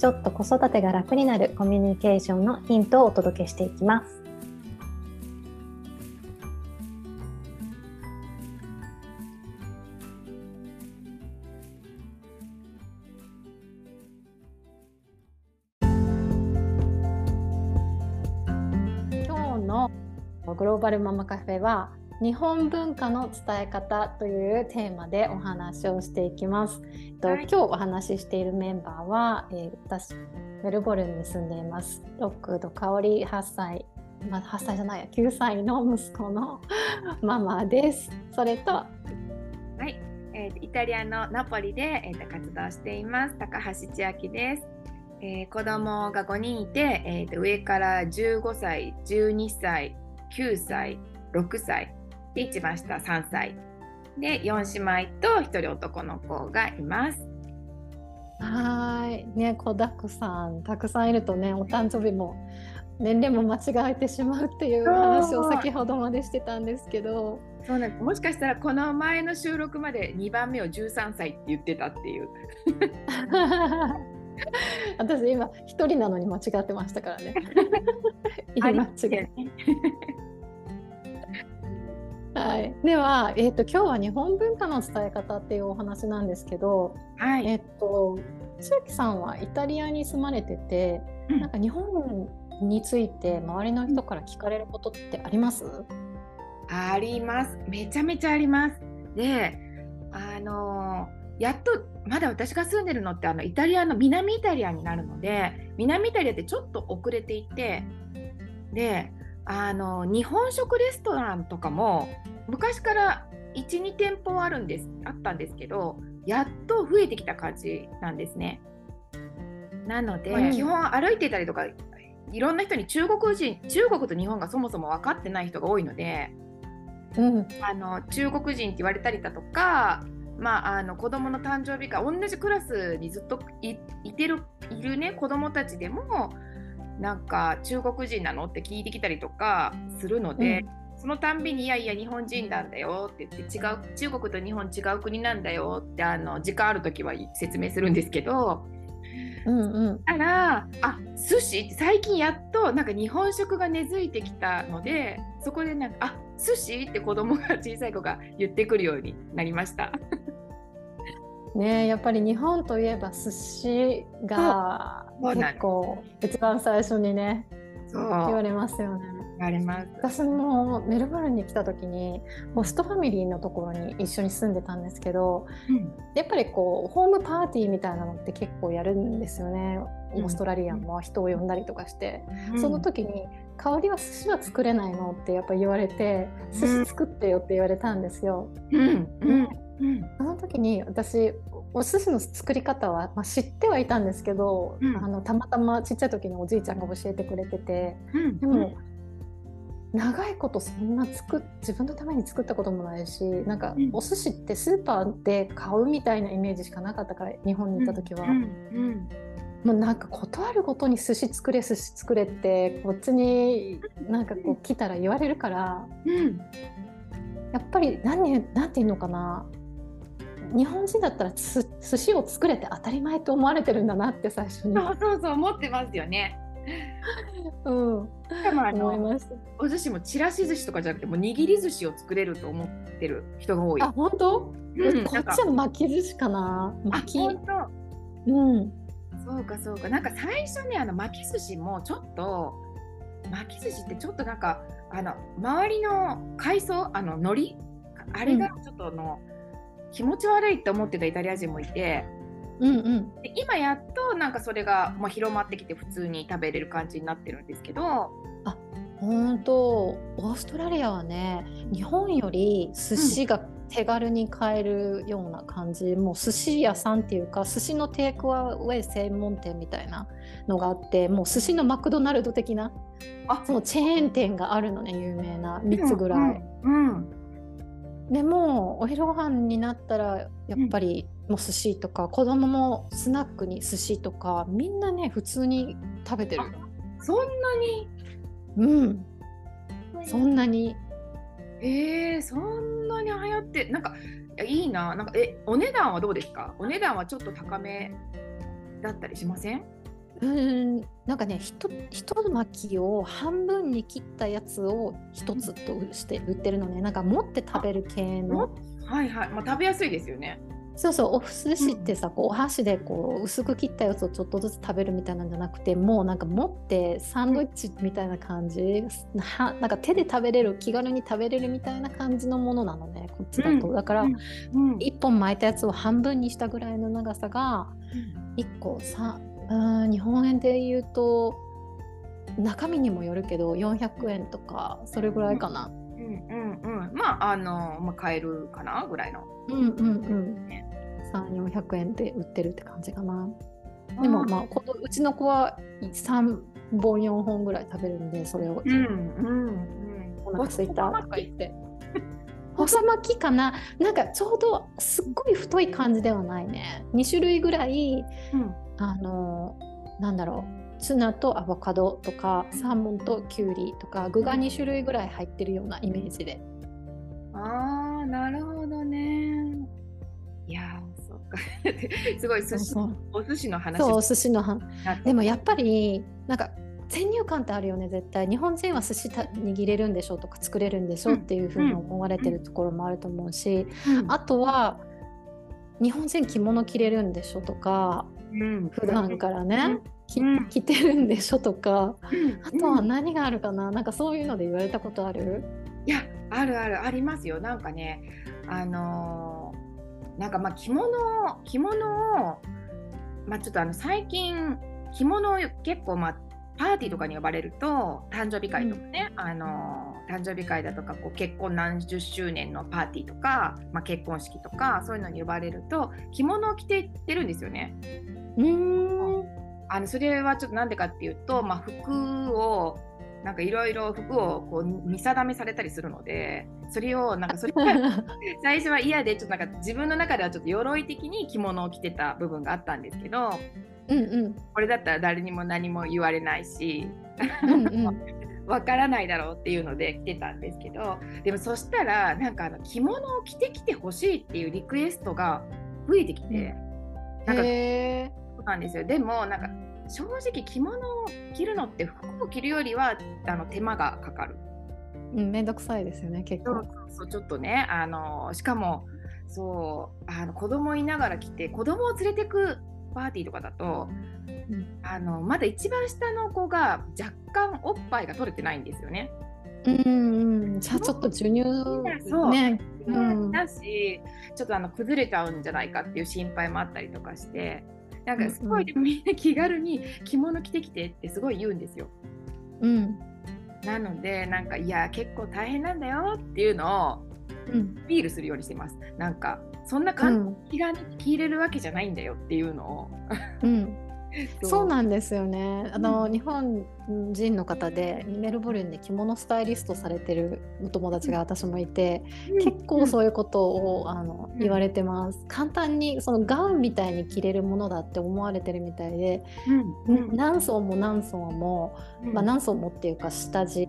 ちょっと子育てが楽になるコミュニケーションのヒントをお届けしていきます。今日のグローバルママカフェは日本文化の伝え方というテーマでお話をしていきます。と、はい、今日お話ししているメンバーは、えー、私メルボルンに住んでいますロックと香り8歳、まあ、8歳じゃないや9歳の息子の ママです。それとはい、えー、イタリアのナポリで、えー、活動しています高橋千秋です。えー、子供が5人いて、えー、上から15歳、12歳、9歳、6歳で一番下3歳。で4姉妹と1人男の子がいます。はい。ね子だくさんたくさんいるとねお誕生日も年齢も間違えてしまうっていう話を先ほどまでしてたんですけど。そうなんもしかしたらこの前の収録まで2番目を13歳って言ってたっていう。私今1人なのに間違ってましたからね。言い間違えはい、では、えーと、今日は日本文化の伝え方っていうお話なんですけど、はい。えーと、千秋さんはイタリアに住まれてて、うん、なんか日本について周りの人から聞かれることってあります？あります。めちゃめちゃあります。であのやっとまだ私が住んでるのってあのイタリアの南イタリアになるので南イタリアってちょっと遅れていてであの日本食レストランとかも昔から12店舗あるんですあったんですけどやっと増えてきた感じなんですね。なので、うん、基本歩いてたりとかいろんな人に中国人中国と日本がそもそも分かってない人が多いので、うん、あの中国人って言われたりだとか、まあ、あの子供の誕生日会同じクラスにずっといてるいるね子供たちでもなんか中国人なの？って聞いてきたりとかするので、うん、そのたんびにいやいや日本人なんだよ。って言って違う中国と日本違う国なんだよ。ってあの時間ある時は説明するんですけど。うんうん、たらあ寿司？って最近やっとなんか日本食が根付いてきたのでそこでなんかあ寿司？って子供が小さい子が言ってくるようになりました。ねやっぱり日本といえば寿司が結構一番最初にね言われますよね。言われます。私もメルボルンに来た時にホストファミリーのところに一緒に住んでたんですけど、うん、やっぱりこうホームパーティーみたいなのって結構やるんですよね、オーストラリアも人を呼んだりとかして、うん、その時に「香りは寿司は作れないの?」ってやっぱ言われて「寿司作ってよ」って言われたんですよ。うん、うん。その時に私お寿司の作り方は、まあ、知ってはいたんですけど、うん、あのたまたまちっちゃい時におじいちゃんが教えてくれてて、うん、でも、うん、長いことそんな作自分のために作ったこともないしなんかお寿司ってスーパーで買うみたいなイメージしかなかったから日本に行った時は。もうなんか断るごとに寿司作れ寿司作れってこっちになんかこう来たら言われるから、やっぱり何何て言うのかな日本人だったら寿司を作れて当たり前と思われてるんだなって最初に。そうそうそう思ってますよね。うん、あのお寿司もちらし寿司とかじゃなくても握り寿司を作れると思ってる人が多い。あ本当、うん、こっちは巻き寿司かな？巻き。本当。うん。そうかそうか。なんか最初ねあの巻き寿司もちょっと巻き寿司ってちょっとなんかあの周りの海藻あの海苔？あれがちょっとあの、うん気持ち悪いって思ってたイタリア人もいて、うんうん、で今やっとなんかそれが、まあ、広まってきて普通に食べれる感じになってるんですけど。あ本当オーストラリアはね日本より寿司が手軽に買えるような感じもう寿司屋さんっていうか寿司のテイクアウェイ専門店みたいなのがあってもう寿司のマクドナルド的なそのチェーン店があるのね有名な3つぐらい。うん、うん、でもお昼ご飯になったらやっぱり、もう寿司とか子供もスナックに寿司とかみんなね普通に食べてる。そんなに？うん。そんなに。えー、そんなに流行ってなんかいいな。なんかえお値段はどうですか？お値段はちょっと高めだったりしません？うんなんかねひとひと巻きを半分に切ったやつを一つとして売ってるのね。なんか持って食べる系の。はいはい、まあ、食べやすいですよね。そうそうお寿司ってさ、こうお箸でこう薄く切ったやつをちょっとずつ食べるみたいなんじゃなくてもうなんか持ってサンドイッチみたいな感じ。はなんか手で食べれる気軽に食べれるみたいな感じのものなのねこっちだと、だから、うん、1本巻いたやつを半分にしたぐらいの長さが1個さうん日本円で言うと中身にもよるけど400円とかそれぐらいかな。うんうんうん、まああの、まあ、買えるかな？ぐらいの。うんうんうん。ね3400円で売ってるって感じかな。でもまあこのうちの子は3本4本ぐらい食べるんでそれを、うんうんうん、お腹すいたとか言って。細巻き？かななんかちょうどすっごい太い感じではないね2種類ぐらい、うん、あのなんだろうツナとアボカドとかサーモンとキュウリとか具が2種類ぐらい入ってるようなイメージで。あーなるほどね。いや すごい寿司お寿司の話。そうお寿司の話。でもやっぱりなんか先入観ってあるよね絶対。日本人は寿司握れるんでしょとか作れるんでしょっていうふうに思われてるところもあると思うし、うん、あとは日本人着物着れるんでしょとか、うん、普段からね、うん、着てるんでしょとか、あとは何があるかな？なんかそういうので言われたことある？いやあるある。ありますよ。なんかねあのーなんかまあ着物着物を、まあ、ちょっとあの最近着物を結構まあパーティーとかに呼ばれると誕生日会とかね、うん、あの誕生日会だとかこう結婚何十周年のパーティーとか、まあ、結婚式とかそういうのに呼ばれると着物を着ていってるんですよね。うん。あのそれはちょっとなんでかっていうと、まあ、服をなんかいろいろ服をこう見定めされたりするのでそれをなんかそれ 最初は嫌でちょっとなんか自分の中ではちょっと鎧的に着物を着てた部分があったんですけど、うんうん、これだったら誰にも何も言われないし。うんうん。わからないだろうっていうので来てたんですけど。でもそしたらなんかあの着物を着てきてほしいっていうリクエストが増えてきて、うん、なんかそうなんですよ。でもなんか正直着物を着るのって服を着るよりはあの手間がかかる。うん、めんどくさいですよね結構。そうちょっとねあのしかもそうあの子供いながら来て子供を連れてくパーティーとかだと、うん、あのまだ一番下の子が若干おっぱいが取れてないんですよね。うんじゃあちょっと授乳そう。ね、うん、だしちょっとあの崩れちゃうんじゃないかっていう心配もあったりとかしてなんかすごいみんな気軽に着物着てきてってすごい言うんですよ。うん、なのでなんかいや結構大変なんだよっていうのをビールするようにしてます。なんかそんな簡単に気軽に着れるわけじゃないんだよっていうのを。うん。そう。なんですよね。あの、うん、日本人の方でメルボルンで着物スタイリストされてるお友達が私もいて、うん、結構そういうことをあの言われてます、簡単にそのガウンみたいに着れるものだって思われてるみたいで、何層も何層も、まあ、何層もっていうか下地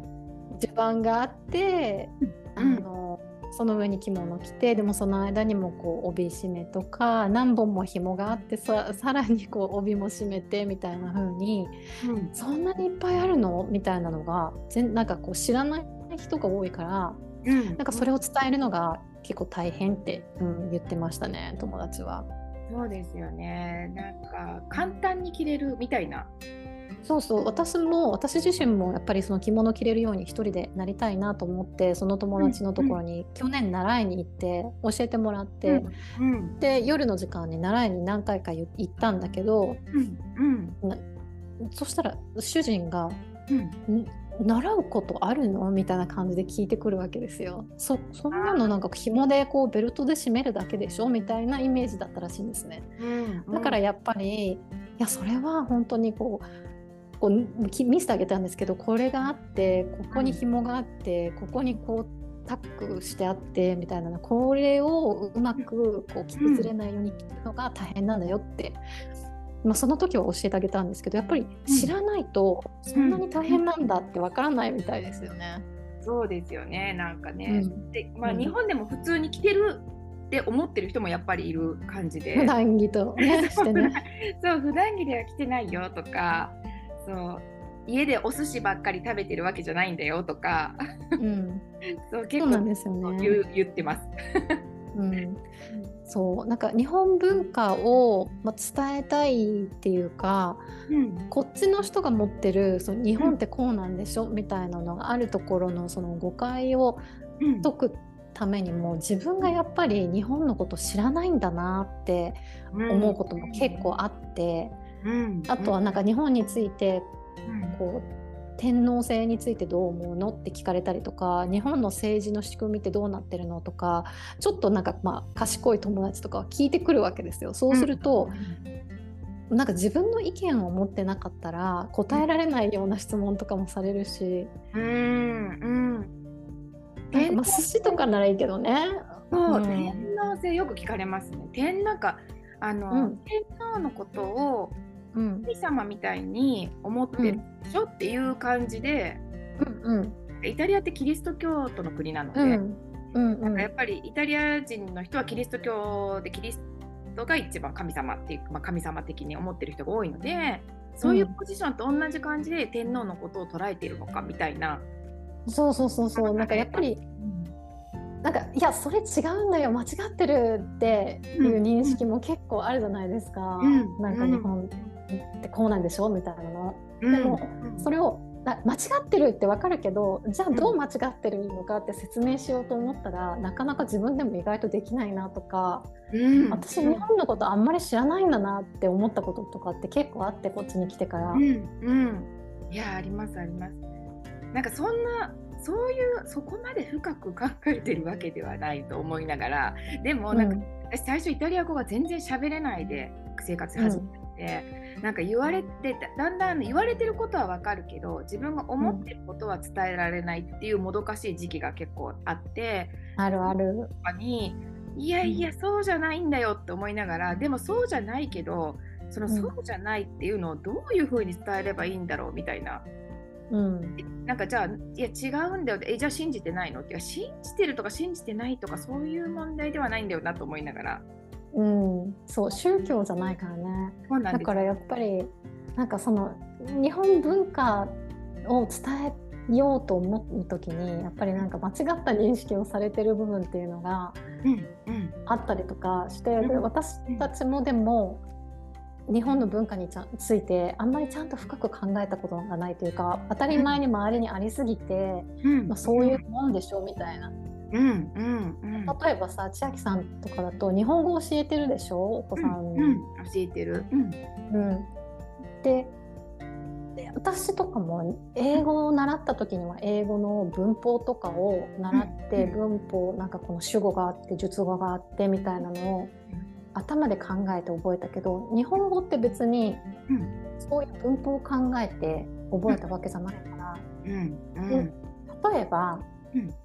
地盤があって、あのその上に着物着てでもその間にもこう帯締めとか何本も紐があってさ さらにこう帯も締めてみたいな風に、うん、そんなにいっぱいあるの？みたいなのが全なんかこう知らない人が多いから、うん、なんかそれを伝えるのが結構大変って、うん、言ってましたね友達は。そうですよね。なんか簡単に着れるみたいなそうそう私も私自身もやっぱりその着物着れるように一人でなりたいなと思ってその友達のところに去年習いに行って教えてもらって、うん、で夜の時間に習いに何回か行ったんだけど、うん、そしたら主人が、うん、習うことあるの？みたいな感じで聞いてくるわけですよ。そそんなのなんか紐でこうベルトで締めるだけでしょ？みたいなイメージだったらしいんですね。だからやっぱりいやそれは本当にこうこう見せてあげたんですけどこれがあってここに紐があってここにこうタックしてあってみたいなこれをうまくこう着崩れないように着るのが大変なんだよってまあ、その時は教えてあげたんですけどやっぱり知らないとそんなに大変なんだってわからないみたいですよね。そうですよね。なんかね、うん、でまあ、日本でも普通に着てるって思ってる人もやっぱりいる感じで。普段着と、ね、してね。そう普段着では着てないよとかそう。家でお寿司ばっかり食べてるわけじゃないんだよとか、うん、そう結構ですよ、ね、言言ってます。うん、そう。なんか日本文化を、ま伝えたいっていうか、うん、こっちの人が持ってるその日本ってこうなんでしょ、うん、みたいなのがあるところのその誤解を解くためにも、自分がやっぱり日本のこと知らないんだなって思うことも結構あって、あとはなんか日本についてこう天皇制についてどう思うのって聞かれたりとか日本の政治の仕組みってどうなってるのとかちょっとなんかまあ賢い友達とかは聞いてくるわけですよ。そうすると、うん、なんか自分の意見を持ってなかったら答えられないような質問とかもされるし。うん、うんまあ寿司とかならいいけどね。そう、うん、天皇制よく聞かれますね。天なんかあの、うん、天皇のことを神様みたいに思ってるでしょ、っていう感じで、うんうん、イタリアってキリスト教徒の国なので、うん。うんうん、やっぱりイタリア人の人はキリスト教でキリストが一番神様っていう、まあ、神様的に思ってる人が多いのでそういうポジションと同じ感じで天皇のことを捉えているのかみたいな。そうそうそうそう。なんかやっぱりなんかいやそれ違うんだよ。間違ってるっていう認識も結構あるじゃないですか、うん、なんか日本ってこうなんでしょみたいなの。でもそれを間違ってるって分かるけどじゃあどう間違ってるのかって説明しようと思ったらなかなか自分でも意外とできないなとか、うん、私日本のことあんまり知らないんだなって思ったこととかって結構あってこっちに来てから。うん、うん、いやありますあります。なんかそんなそういうそこまで深く考えてるわけではないと思いながらでもなんか、うん、私最初イタリア語が全然喋れないで生活始めて、うん、なんか言われてだんだん言われてることはわかるけど自分が思ってることは伝えられないっていうもどかしい時期が結構あって、あるある。にいやいやそうじゃないんだよって思いながらでもそうじゃないけどそのそうじゃないっていうのをどういうふうに伝えればいいんだろうみたいな。うん、なんかじゃあいや違うんだよえじゃあ信じてないのって信じてるとか信じてないとかそういう問題ではないんだよなと思いながらうん、そう宗教じゃないからね。だからやっぱりなんかその日本文化を伝えようと思う時にやっぱりなんか間違った認識をされてる部分っていうのがあったりとかして、うんうん、私たちもでも日本の文化についてあんまりちゃんと深く考えたことがないというか当たり前に周りにありすぎて、うん、まあ、そういうもんでしょうみたいなうんうんうん、例えばさ千秋さんとかだと日本語教えてるでしょ？お子さん。に、うんうん、教えてる、うん。うん、で私とかも英語を習った時には英語の文法とかを習って文法なんかこの主語があって述語があってみたいなのを頭で考えて覚えたけど日本語って別にそういう文法を考えて覚えたわけじゃないから、うん。うん、で例えば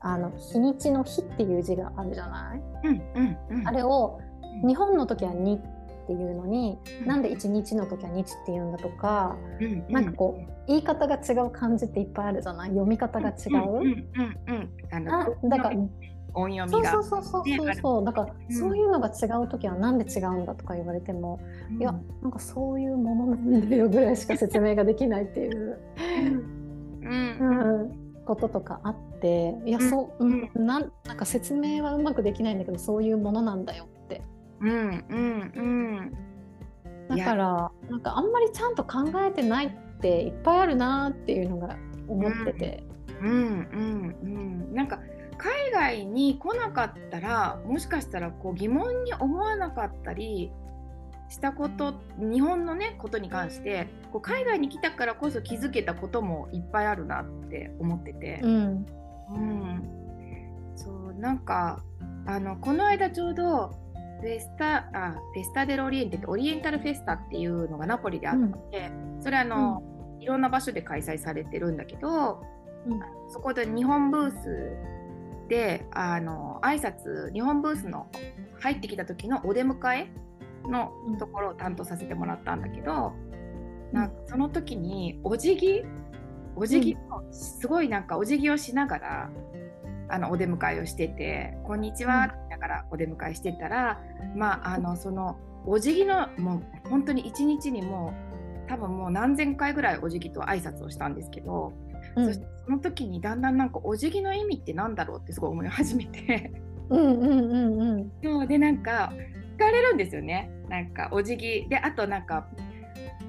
あの日にちの日っていう字があるじゃない、うんうん、あれを日本の時はにっていうのに、なんで一日の時は日っていうんだとか、うんうん、なんかこう言い方が違う漢字っていっぱいあるじゃない？読み方が違う。あだから音読みがそうそうそうそうそうだから、そういうのが違う時はなんで違うんだとか言われても、うん、いやなんかそういうものなんだよぐらいしか説明ができないっていう。うん、うんこととかあっていやそう、うん、なんなんか説明はうまくできないんだけどそういうものなんだよって。うんうんうん。だからなんかあんまりちゃんと考えてないっていっぱいあるなっていうのが思ってて。うんうんうん。なんか海外に来なかったらもしかしたらこう疑問に思わなかったりしたこと日本のねことに関してこう海外に来たからこそ気づけたこともいっぱいあるなって思ってて、うん、うん、そうなんかあのこの間ちょうどフェスタあフェスタ・デロ・オリエンテってオリエンタルフェスタっていうのがナポリであって、うん、それあの、うん、いろんな場所で開催されてるんだけど、うん、そこで日本ブースであの挨拶日本ブースの入ってきた時のお出迎えのところを担当させてもらったんだけど、なんかその時にお辞儀？お辞儀を、すごいなんかお辞儀をしながらあのお出迎えをしてて「こんにちは」って言いながらお出迎えしてたら、まああのそのお辞儀のもう本当に一日にもう多分もう何千回ぐらいお辞儀と挨拶をしたんですけど、うん、そしてその時にだんだんなんかお辞儀の意味って何だろうってすごい思い始めて。うんうんうんうん、そうでなんか聞かれるんですよねなんかお辞儀。であとなんか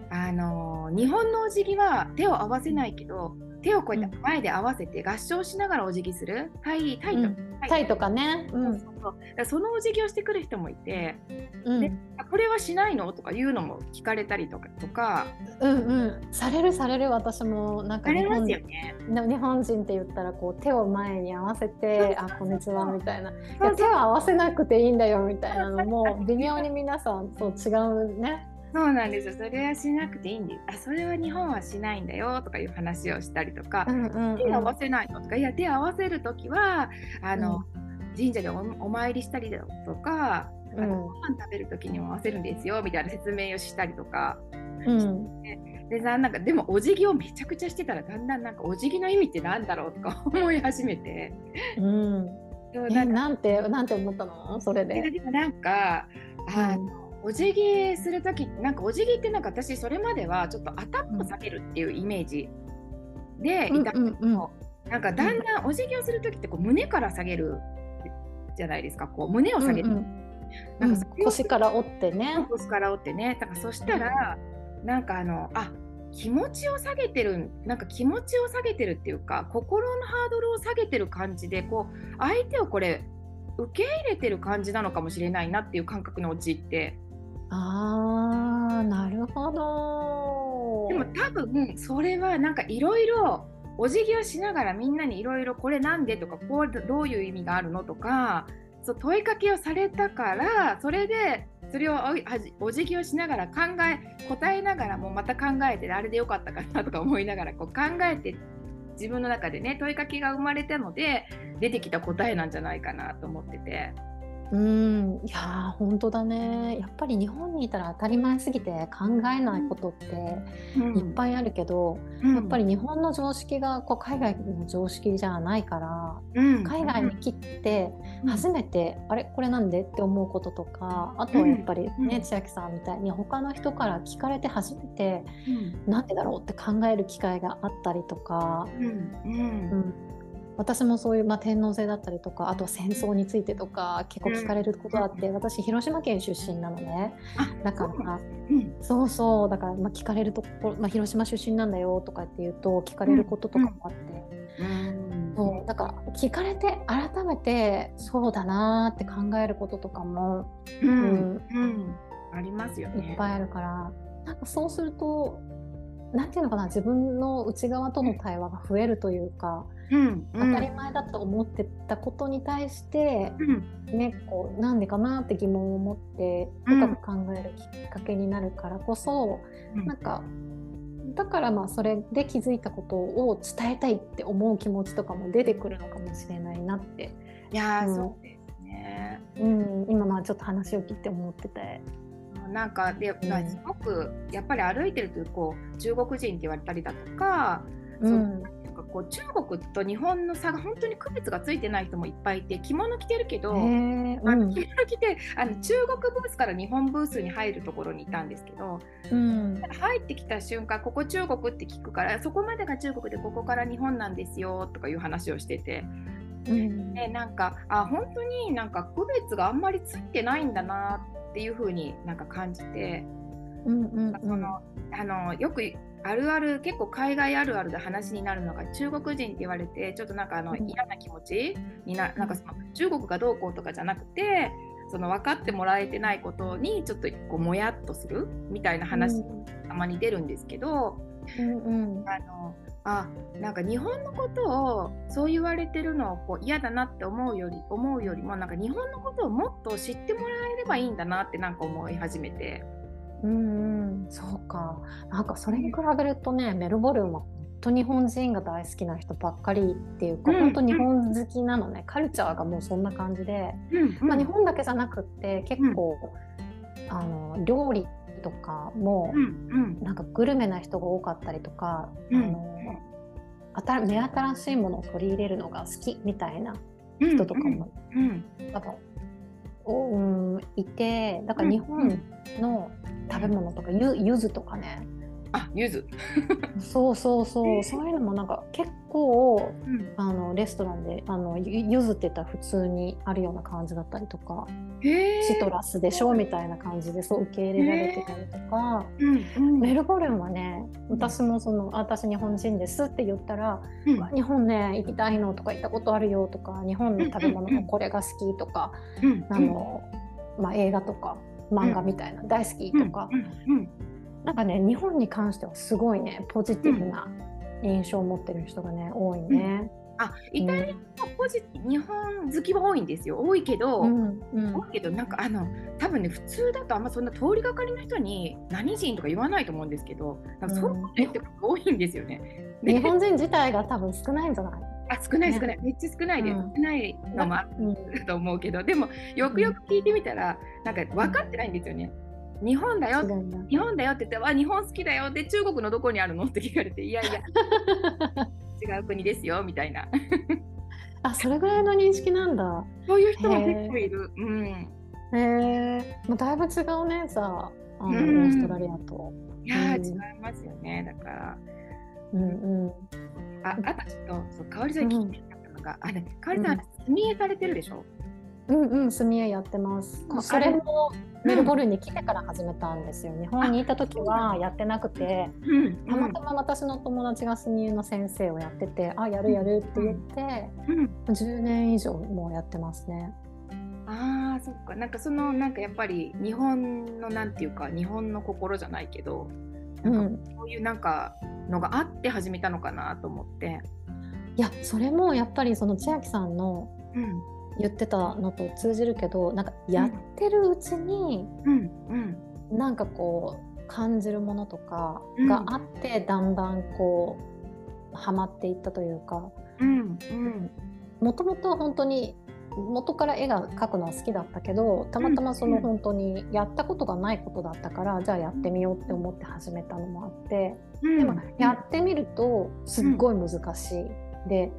あのー、日本のお辞儀は手を合わせないけど手をこうやって前で合わせて合唱しながらお辞儀する？タイタイと、うん、タイ。とかね、うん、そうそう。そのお辞儀をしてくる人もいて、うん、でこれはしないの？とかいうのも聞かれたりとか。とかうんうん。されるされる。私もなんか日本,、ね、日本人って言ったらこう手を前に合わせて「あこんにちは」みたいな「いや手を合わせなくていいんだよ」みたいなのも 微妙に皆さんそう違うねそうなんですよ。それはしなくていいんですあそれは日本はしないんだよとかいう話をしたりとか、うんうんうん、手合わせないの？とかいや手合わせる時はあの、うん、神社でお参りしたりだとか、うん、あのご飯食べる時にも合わせるんですよみたいな説明をしたりとか。うん、でなんかでもお辞儀をめちゃくちゃしてたらだんだんなんかお辞儀の意味ってなんだろうとか 思い始めて。うん。なんなんてなんて思ったの？それで。でもなんかあの、お辞儀する時なんかお辞儀ってなんか私それまではちょっと頭を下げるっていうイメージでいたけど、うんうん、なんかだんだんお辞儀をする時ってこう胸から下げるじゃないですか。こう胸を下げる、うんうん、なんか腰から折ってね。腰から折ってね。だからそしたら、なんかあのあ気持ちを下げてるなんか気持ちを下げてるっていうか心のハードルを下げてる感じでこう相手をこれ受け入れてる感じなのかもしれないなっていう感覚に陥ってあーなるほどでも多分それはなんかいろいろお辞儀をしながらみんなにいろいろこれなんでとかこうどういう意味があるのとかそう問いかけをされたからそれでそれをお辞儀をしながら考え答えながらもまた考えてあれでよかったかなとか 思いながらこう考えて自分の中でね問いかけが生まれたので出てきた答えなんじゃないかなと思ってて。うん。いや本当だね。やっぱり日本にいたら当たり前すぎて考えないことっていっぱいあるけど、うん、やっぱり日本の常識がこう海外の常識じゃないから、うん、海外に来て初めて、うん、あれ？これなんで？って思うこととかあとはやっぱりね、千秋さんみたいに他の人から聞かれて初めて、うん、なんでだろうって考える機会があったりとか。うん私もそういう、まあ、天皇制だったりとかあとは戦争についてとか結構聞かれることあって、うん、私広島県出身なのね。だから、うん、そうそうだから、まあ、聞かれるところ、まあ、広島出身なんだよとかって言うと聞かれることとかもあって、うん、そうだから聞かれて改めてそうだなって考えることとかも、うん。ありますよね。いっぱいあるからなんかそうするとなんていうのかな自分の内側との対話が増えるというか、うん、当たり前だと思ってたことに対して、うん、ね、こうなんでかなって疑問を持って深く考えるきっかけになるからこそ、うん、なんかだからまあそれで気づいたことを伝えたいって思う気持ちとかも出てくるのかもしれないなって。いや、う。ん、そうですね、うん、今まあちょっと話を聞いて思ってて。なんかで、うん、すごくやっぱり歩いてるとこう中国人って言われたりだとか、うん、かこう中国と日本の差が本当に区別がついてない人もいっぱいいて着物着てるけど、うん、あの着物着てあの中国ブースから日本ブースに入るところにいたんですけど、うん、入ってきた瞬間ここ中国って聞くからそこまでが中国でここから日本なんですよとかいう話をしてて。うん、でなんかあ本当になんか区別があんまりついてないんだなっていうふうになんか感じて、うんうんうん、そのあのよくあるある結構海外あるあるで話になるのが中国人って言われてちょっとなんかあの嫌な気持ちにななんかその中国がどうこうとかじゃなくてその分かってもらえてないことにちょっとこうもやっとするみたいな話、たまに出るんですけど、うんうん、あのあなんか日本のことをそう言われてるのをこう嫌だなって思うより思うよりもなんか日本のことをもっと知ってもらえればいいんだなってなんか思い始めて。うん、そうか。なんかそれに比べるとねメルボルンは本当日本人が大好きな人ばっかりっていうか、うん、本当日本好きなのね、カルチャーがもうそんな感じで、うん、まあ、日本だけじゃなくって結構、あの料理とかも、なんかグルメな人が多かったりとか、あの目新しいものを取り入れるのが好きみたいな人とかも、多分、うん、いてだから日本の食べ物とかゆゆずとかねあ柚子そうそうそう。そういうのもなんか結構、うん、あのレストランであの柚子って言ったら普通にあるような感じだったりとかシトラスでしょみたいな感じでそう受け入れられてたりとか、うん、メルボルンはね私もその「私日本人です」って言ったら「うん、日本ね行きたいの」とか「行ったことあるよ」とか「日本の食べ物のこれが好き」とか、あのまあ、映画とか漫画みたいな、大好きとか。なんかね日本に関してはすごいねポジティブな印象を持ってる人がね、多いね。あイタリアのポジ、うん、日本好きは多いんですよ。多いけど、うんうん、多いけどなんかあの多分ね普通だとあんまそんな通りがかりの人に何人とか言わないと思うんですけどなんかそういうことって多いんですよね。日本人自体が多分少ないんじゃない？あ少ない少ない、ね、めっちゃ少ないです、少ないのもあると思うけどでもよくよく聞いてみたらなんか分かってないんですよね。日本だよ。日本だよって言ってわ日本好きだよで中国のどこにあるのって聞かれていやいや。違う国ですよみたいな。あそれぐらいの認識なんだ。そういう人も結構いる。うん。へえー、だいぶ違うねさあ。の、オーストラリアと。いや、うん、違いますよねだから。うんうん。ああとちょっとそう香りさん聞きたかったのが、うん、あれ香りさん、うん、見えされてるでしょ？うんうん墨絵やってます。それもメルボルンに来てから始めたんですよ、日本にいた時はやってなくて、たまたま私の友達が墨絵の先生をやってて、あやるやるって言って、うん、10年以上もうやってますね。あーそっか。なんかそのなんかやっぱり日本のなんていうか日本の心じゃないけどなんかそういうなんかのがあって始めたのかなと思って。いやそれもやっぱりその千秋さんの、うん言ってたのと通じるけどなんかやってるうちに、うんうん、なんかこう感じるものとかがあって、だんだんこうはまっていったというか。もともと本当に元から絵が描くのは好きだったけどたまたまその本当にやったことがないことだったから、じゃあやってみようって思って始めたのもあって、でもやってみるとすっごい難しい。で、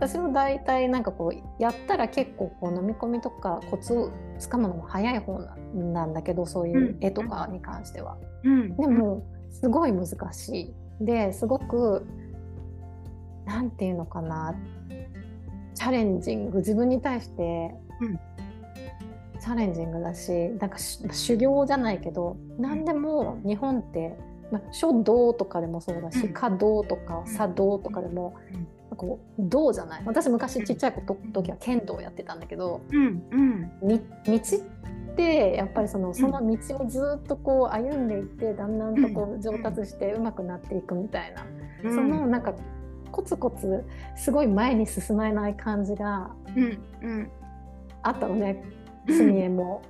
私も大体なんかこうやったら結構こう飲み込みとかコツをつかむのも早い方なんだけどそういう絵とかに関しては。うん、でもすごい難しい。ですごく何て言うのかな。チャレンジング。自分に対して、チャレンジングだしなんか修行じゃないけど何でも日本って、まあ、書道とかでもそうだし、華道とか茶道とかでも、こう道じゃない？私昔ちっちゃい時は剣道やってたんだけど、うんうん、道ってやっぱりそのその道をずっとこう歩んでいってだんだんとこう上達して上手くなっていくみたいな、うん、そのなんかコツコツすごい前に進まない感じがあったのね墨絵も。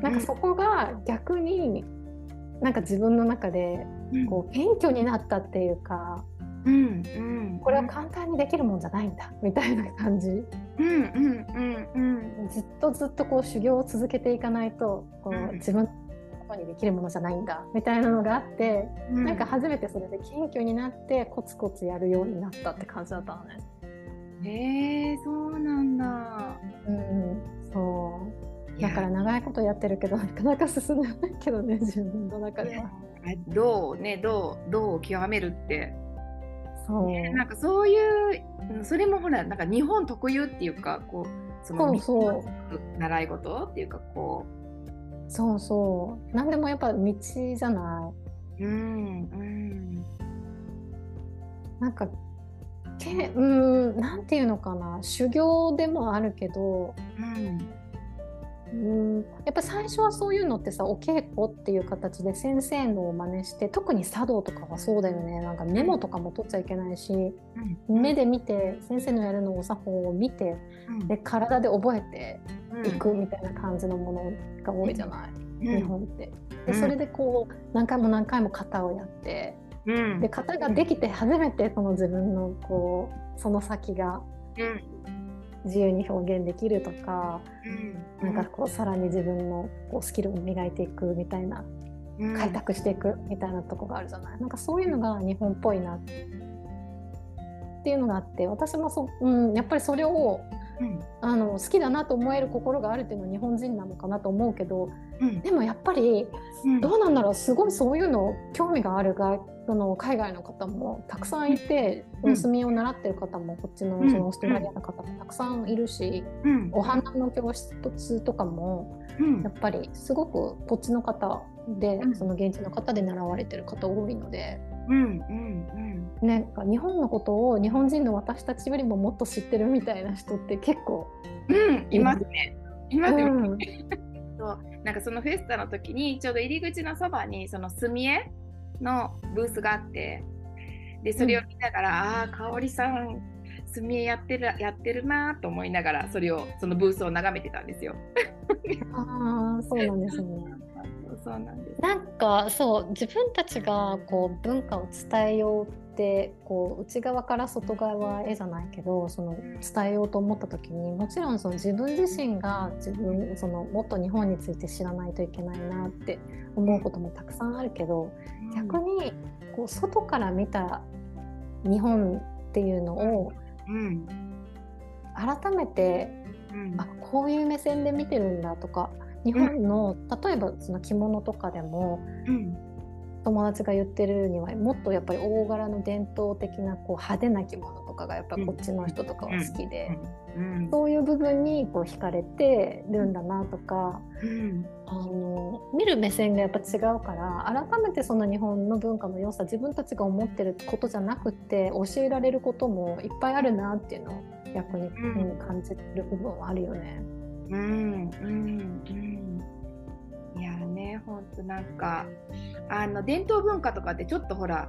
なんかそこが逆になんか自分の中でこう謙虚になったっていうか、うんうん、これは簡単にできるもんじゃないんだみたいな感じ、うんうんうんうん、ずっとずっとこう修行を続けていかないとこう、自分のことにできるものじゃないんだみたいなのがあって、うん、なんか初めてそれで謙虚になってコツコツやるようになったって感じだったのね。へえー、そうなんだ。うん、そう。だから長いことやってるけどなかなか進まないけどね自分の中では。どうねどうどう極めるってね、なんかそういうそれもほらなんか日本特有っていうかこうそのそう習い事っていうかこう。そうそう。何でもやっぱ道じゃない。うんうん。なんかけうんなんていうのかな。修行でもあるけど、うん、うん。やっぱ最初はそういうのってさお稽古っていう形で先生のを真似して特に茶道とかはそうだよね。なんかメモとかも取っちゃいけないし、うん、目で見て先生のやるのお作法を見て、うん、で体で覚えていくみたいな感じのものが多いじゃない、日本って。でそれでこう何回も何回も型をやって。で型ができて初めてその自分のこうその先が自由に表現できるとか、うん、なんかこうさらに自分のこうスキルを磨いていくみたいな、うん、開拓していくみたいなとこがあるじゃない。なんかそういうのが日本っぽいなっていうのがあって私もそ、うん、やっぱりそれを、うん、あの好きだなと思える心があるっていうのは日本人なのかなと思うけど、でもやっぱりどうなんだろう。すごいそういうの興味がある外その海外の方もたくさんいて、うん、墨を習ってる方もこっちのそのオーストラリアの方もたくさんいるし、うん、お花の教室とかもやっぱりすごくこっちの方で、その現地の方で習われてる方多いので。うんうんうん、ね、日本のことを日本人の私たちよりももっと知ってるみたいな人って結構、うん、いますね。いますよね。そう。なんかそのフェスタの時にちょうど入り口のそばにその墨絵のブースがあってでそれを見ながら、うん、ああ香織さん墨絵やってるやってるなと思いながらそれをそのブースを眺めてたんですよ。ああそうなんですね。そうなんですなんかそう自分たちがこう文化を伝えようってこう内側から外側へじゃないけどその伝えようと思った時にもちろんその自分自身が自分そのもっと日本について知らないといけないなって思うこともたくさんあるけど逆にこう外から見た日本っていうのを改めて、あこういう目線で見てるんだとか日本の、例えばその着物とかでも、友達が言ってるにはもっとやっぱり大柄の伝統的なこう派手な着物とかがやっぱこっちの人とかは好きで、そういう部分にこう惹かれてるんだなとか、あの見る目線がやっぱ違うから改めてその日本の文化の良さ自分たちが思ってることじゃなくて教えられることもいっぱいあるなっていうのを逆に、感じる部分はあるよね。うんうんうん。いやねほんとなんかあの伝統文化とかってちょっとほら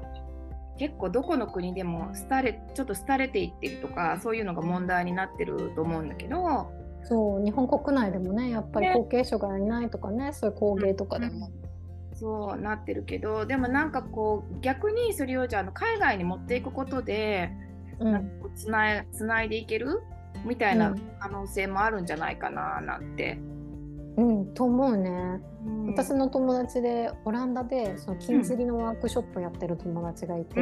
結構どこの国でも廃れちょっと廃れていってるとかそういうのが問題になってると思うんだけど。そう日本国内でもねやっぱり後継者がいないとかね、ね、そういう工芸とかでも。うん、そうなってるけどでもなんかこう逆にそれをじゃあの海外に持っていくことで、うん、つないつないでいけるみたいな可能性もあるんじゃないかななんて。うん、と思うね、うん、私の友達でオランダでその金継ぎのワークショップやってる友達がいて、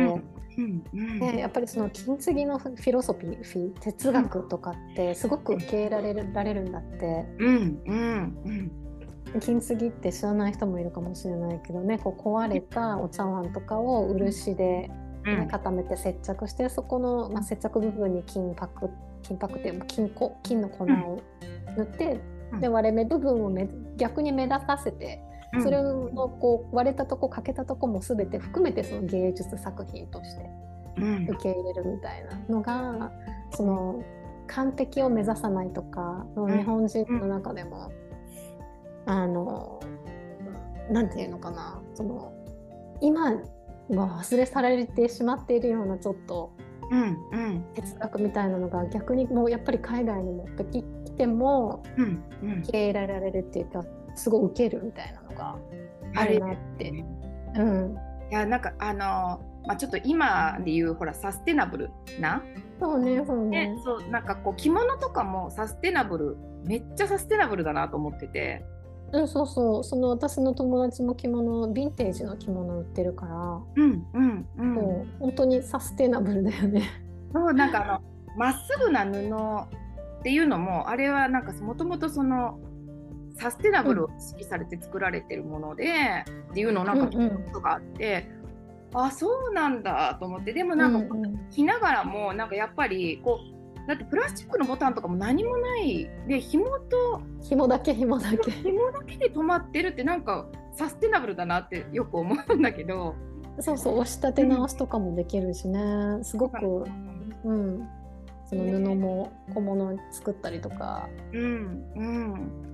うん。でやっぱりその金継ぎのフィロソフィー哲学とかってすごく受け入れられるられるんだって。うん。うん。金継ぎって知らない人もいるかもしれないけどねこう壊れたお茶碗とかを漆で、ね、固めて接着してそこの、まあ、接着部分に金箔金箔っていう金粉金の粉を塗って、で割れ目部分をめ逆に目立たせてそれのこう割れたとこ欠けたとこも全て含めてその芸術作品として受け入れるみたいなのが、その完璧を目指さないとかの日本人の中でも、あの何て言うのかなその今は忘れ去られてしまっているようなちょっと哲学みたいなのが逆にもうやっぱり海外に持ってきても受け入れられるっていうかすごい受けるみたいなのがあるなって。うん、いやなんかあのまあ、ちょっと今で言うほらサステナブルな？そうねそうね。そうなんかこう着物とかもサステナブルめっちゃサステナブルだなと思ってて。うんそうそう。その私の友達も着物ヴィンテージの着物売ってるから。うんうんうん。もう本当にサステナブルだよね。そうなんかあのまっすぐな布っていうのもあれはなんかもともとそのサステナブルを意識されて作られてるもので、うん、っていうのをなんか聞いたことがあって、うんうん、あそうなんだと思ってでもなんか着ながらもなんかやっぱりこうだってプラスチックのボタンとかも何もないで紐と紐だけ紐だけ。紐だけで止まってるってなんかサステナブルだなってよく思うんだけど。そうそう押し立て直しとかもできるしね。すごく、うん、その布も小物作ったりとか。うん、うん。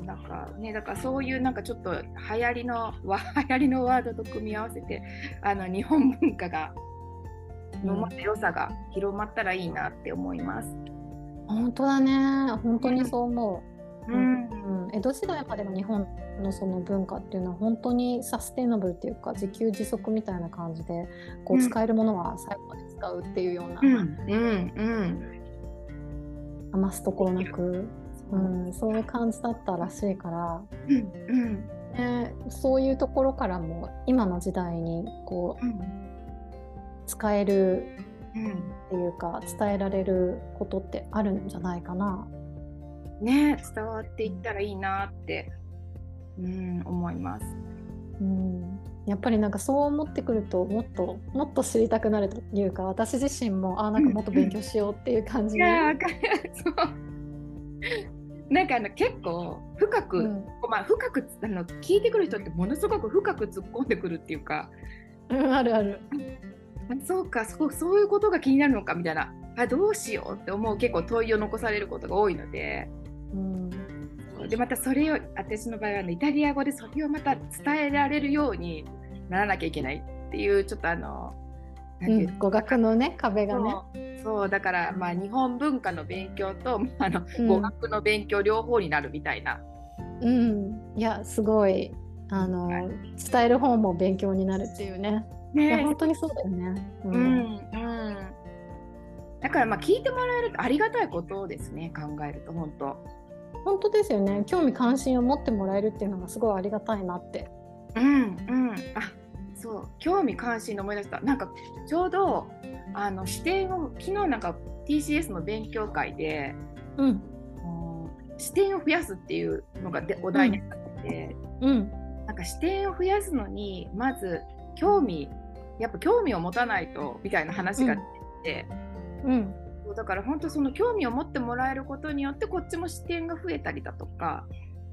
うなんかねだからそういうなんかちょっと流行りのわ 流行りのワードと組み合わせてあの日本文化がのま良さが広まったらいいなって思います。本当だね。本当にそう思う。うん、うん、江戸時代までの日本のその文化っていうのは本当にサステイナブルっていうか自給自足みたいな感じでこう使えるものは最後まで使うっていうような、うんうん余すところなく、うん、そういう感じだったらしいから、うんね、そういうところからも今の時代にこう、使えるっていうか伝えられることってあるんじゃないかな。ね伝わっていったらいいなって、うん、思います。うんやっぱりなんかそう思ってくるともっともっと知りたくなるというか私自身もあなんかもっと勉強しようっていう感じに。なんかあの結構深く、うん、まあ、深くあの聞いてくる人ってものすごく深く突っ込んでくるっていうか、うん、あるある。そうかそうそういうことが気になるのかみたいな。あどうしようって思う結構問いを残されることが多いので、うん、でまたそれを私の場合は、ね、イタリア語でそれをまた伝えられるようにならなきゃいけないっていうちょっとあの、うん、語学のね壁がね。そう。だからまあ日本文化の勉強とあの、うん、語学の勉強両方になるみたいな。うん、いやすごいあの、はい、伝える方も勉強になるっていうね。ね。いや本当にそうだよね。うん、うん、だからまあ聞いてもらえるとありがたいことですね考えると本当。本当ですよね。興味関心を持ってもらえるっていうのがすごいありがたいなって。うんうん。あそう。興味関心の思い出した。なんかちょうどあの視点を昨日なんか TCS の勉強会で、うん、視点を増やすっていうのがでお題になってて、うん、なんか視点を増やすのにまず興味やっぱ興味を持たないとみたいな話が出て、うん、だから本当その興味を持ってもらえることによってこっちも視点が増えたりだとか、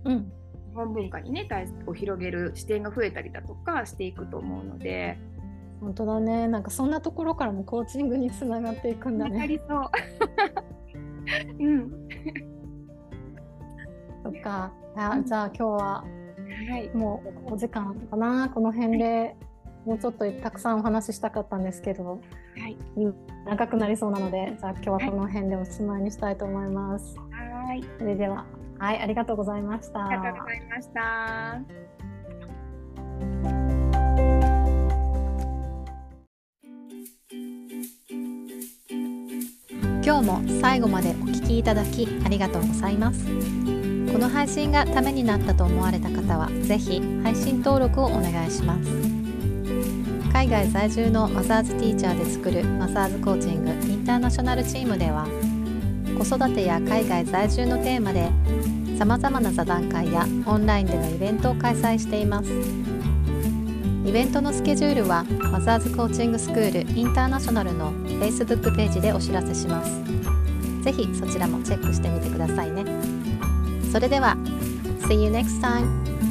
うん、日本文化にねを広げる視点が増えたりだとかしていくと思うので。本当だね。なんかそんなところからもコーチングにつながっていくんだね。りそう。うん。そっか。あじゃあ今日は、はい、もうお時間かなこの辺でもうちょっとたくさんお話ししたかったんですけど、はい、長くなりそうなのでじゃあ今日はこの辺でおしまいにしたいと思います。はい、それでははい、ありがとうございました。ありがとうございました。今日も最後までお聞きいただきありがとうございます。この配信がためになったと思われた方は、ぜひ配信登録をお願いします。海外在住のマザーズティーチャーで作るマザーズコーチングインターナショナルチームでは、子育てや海外在住のテーマでさまざまな座談会やオンラインでのイベントを開催しています。イベントのスケジュールはマザーズコーチングスクールインターナショナルの Facebook ページでお知らせします。ぜひそちらもチェックしてみてくださいね。それでは See you next time!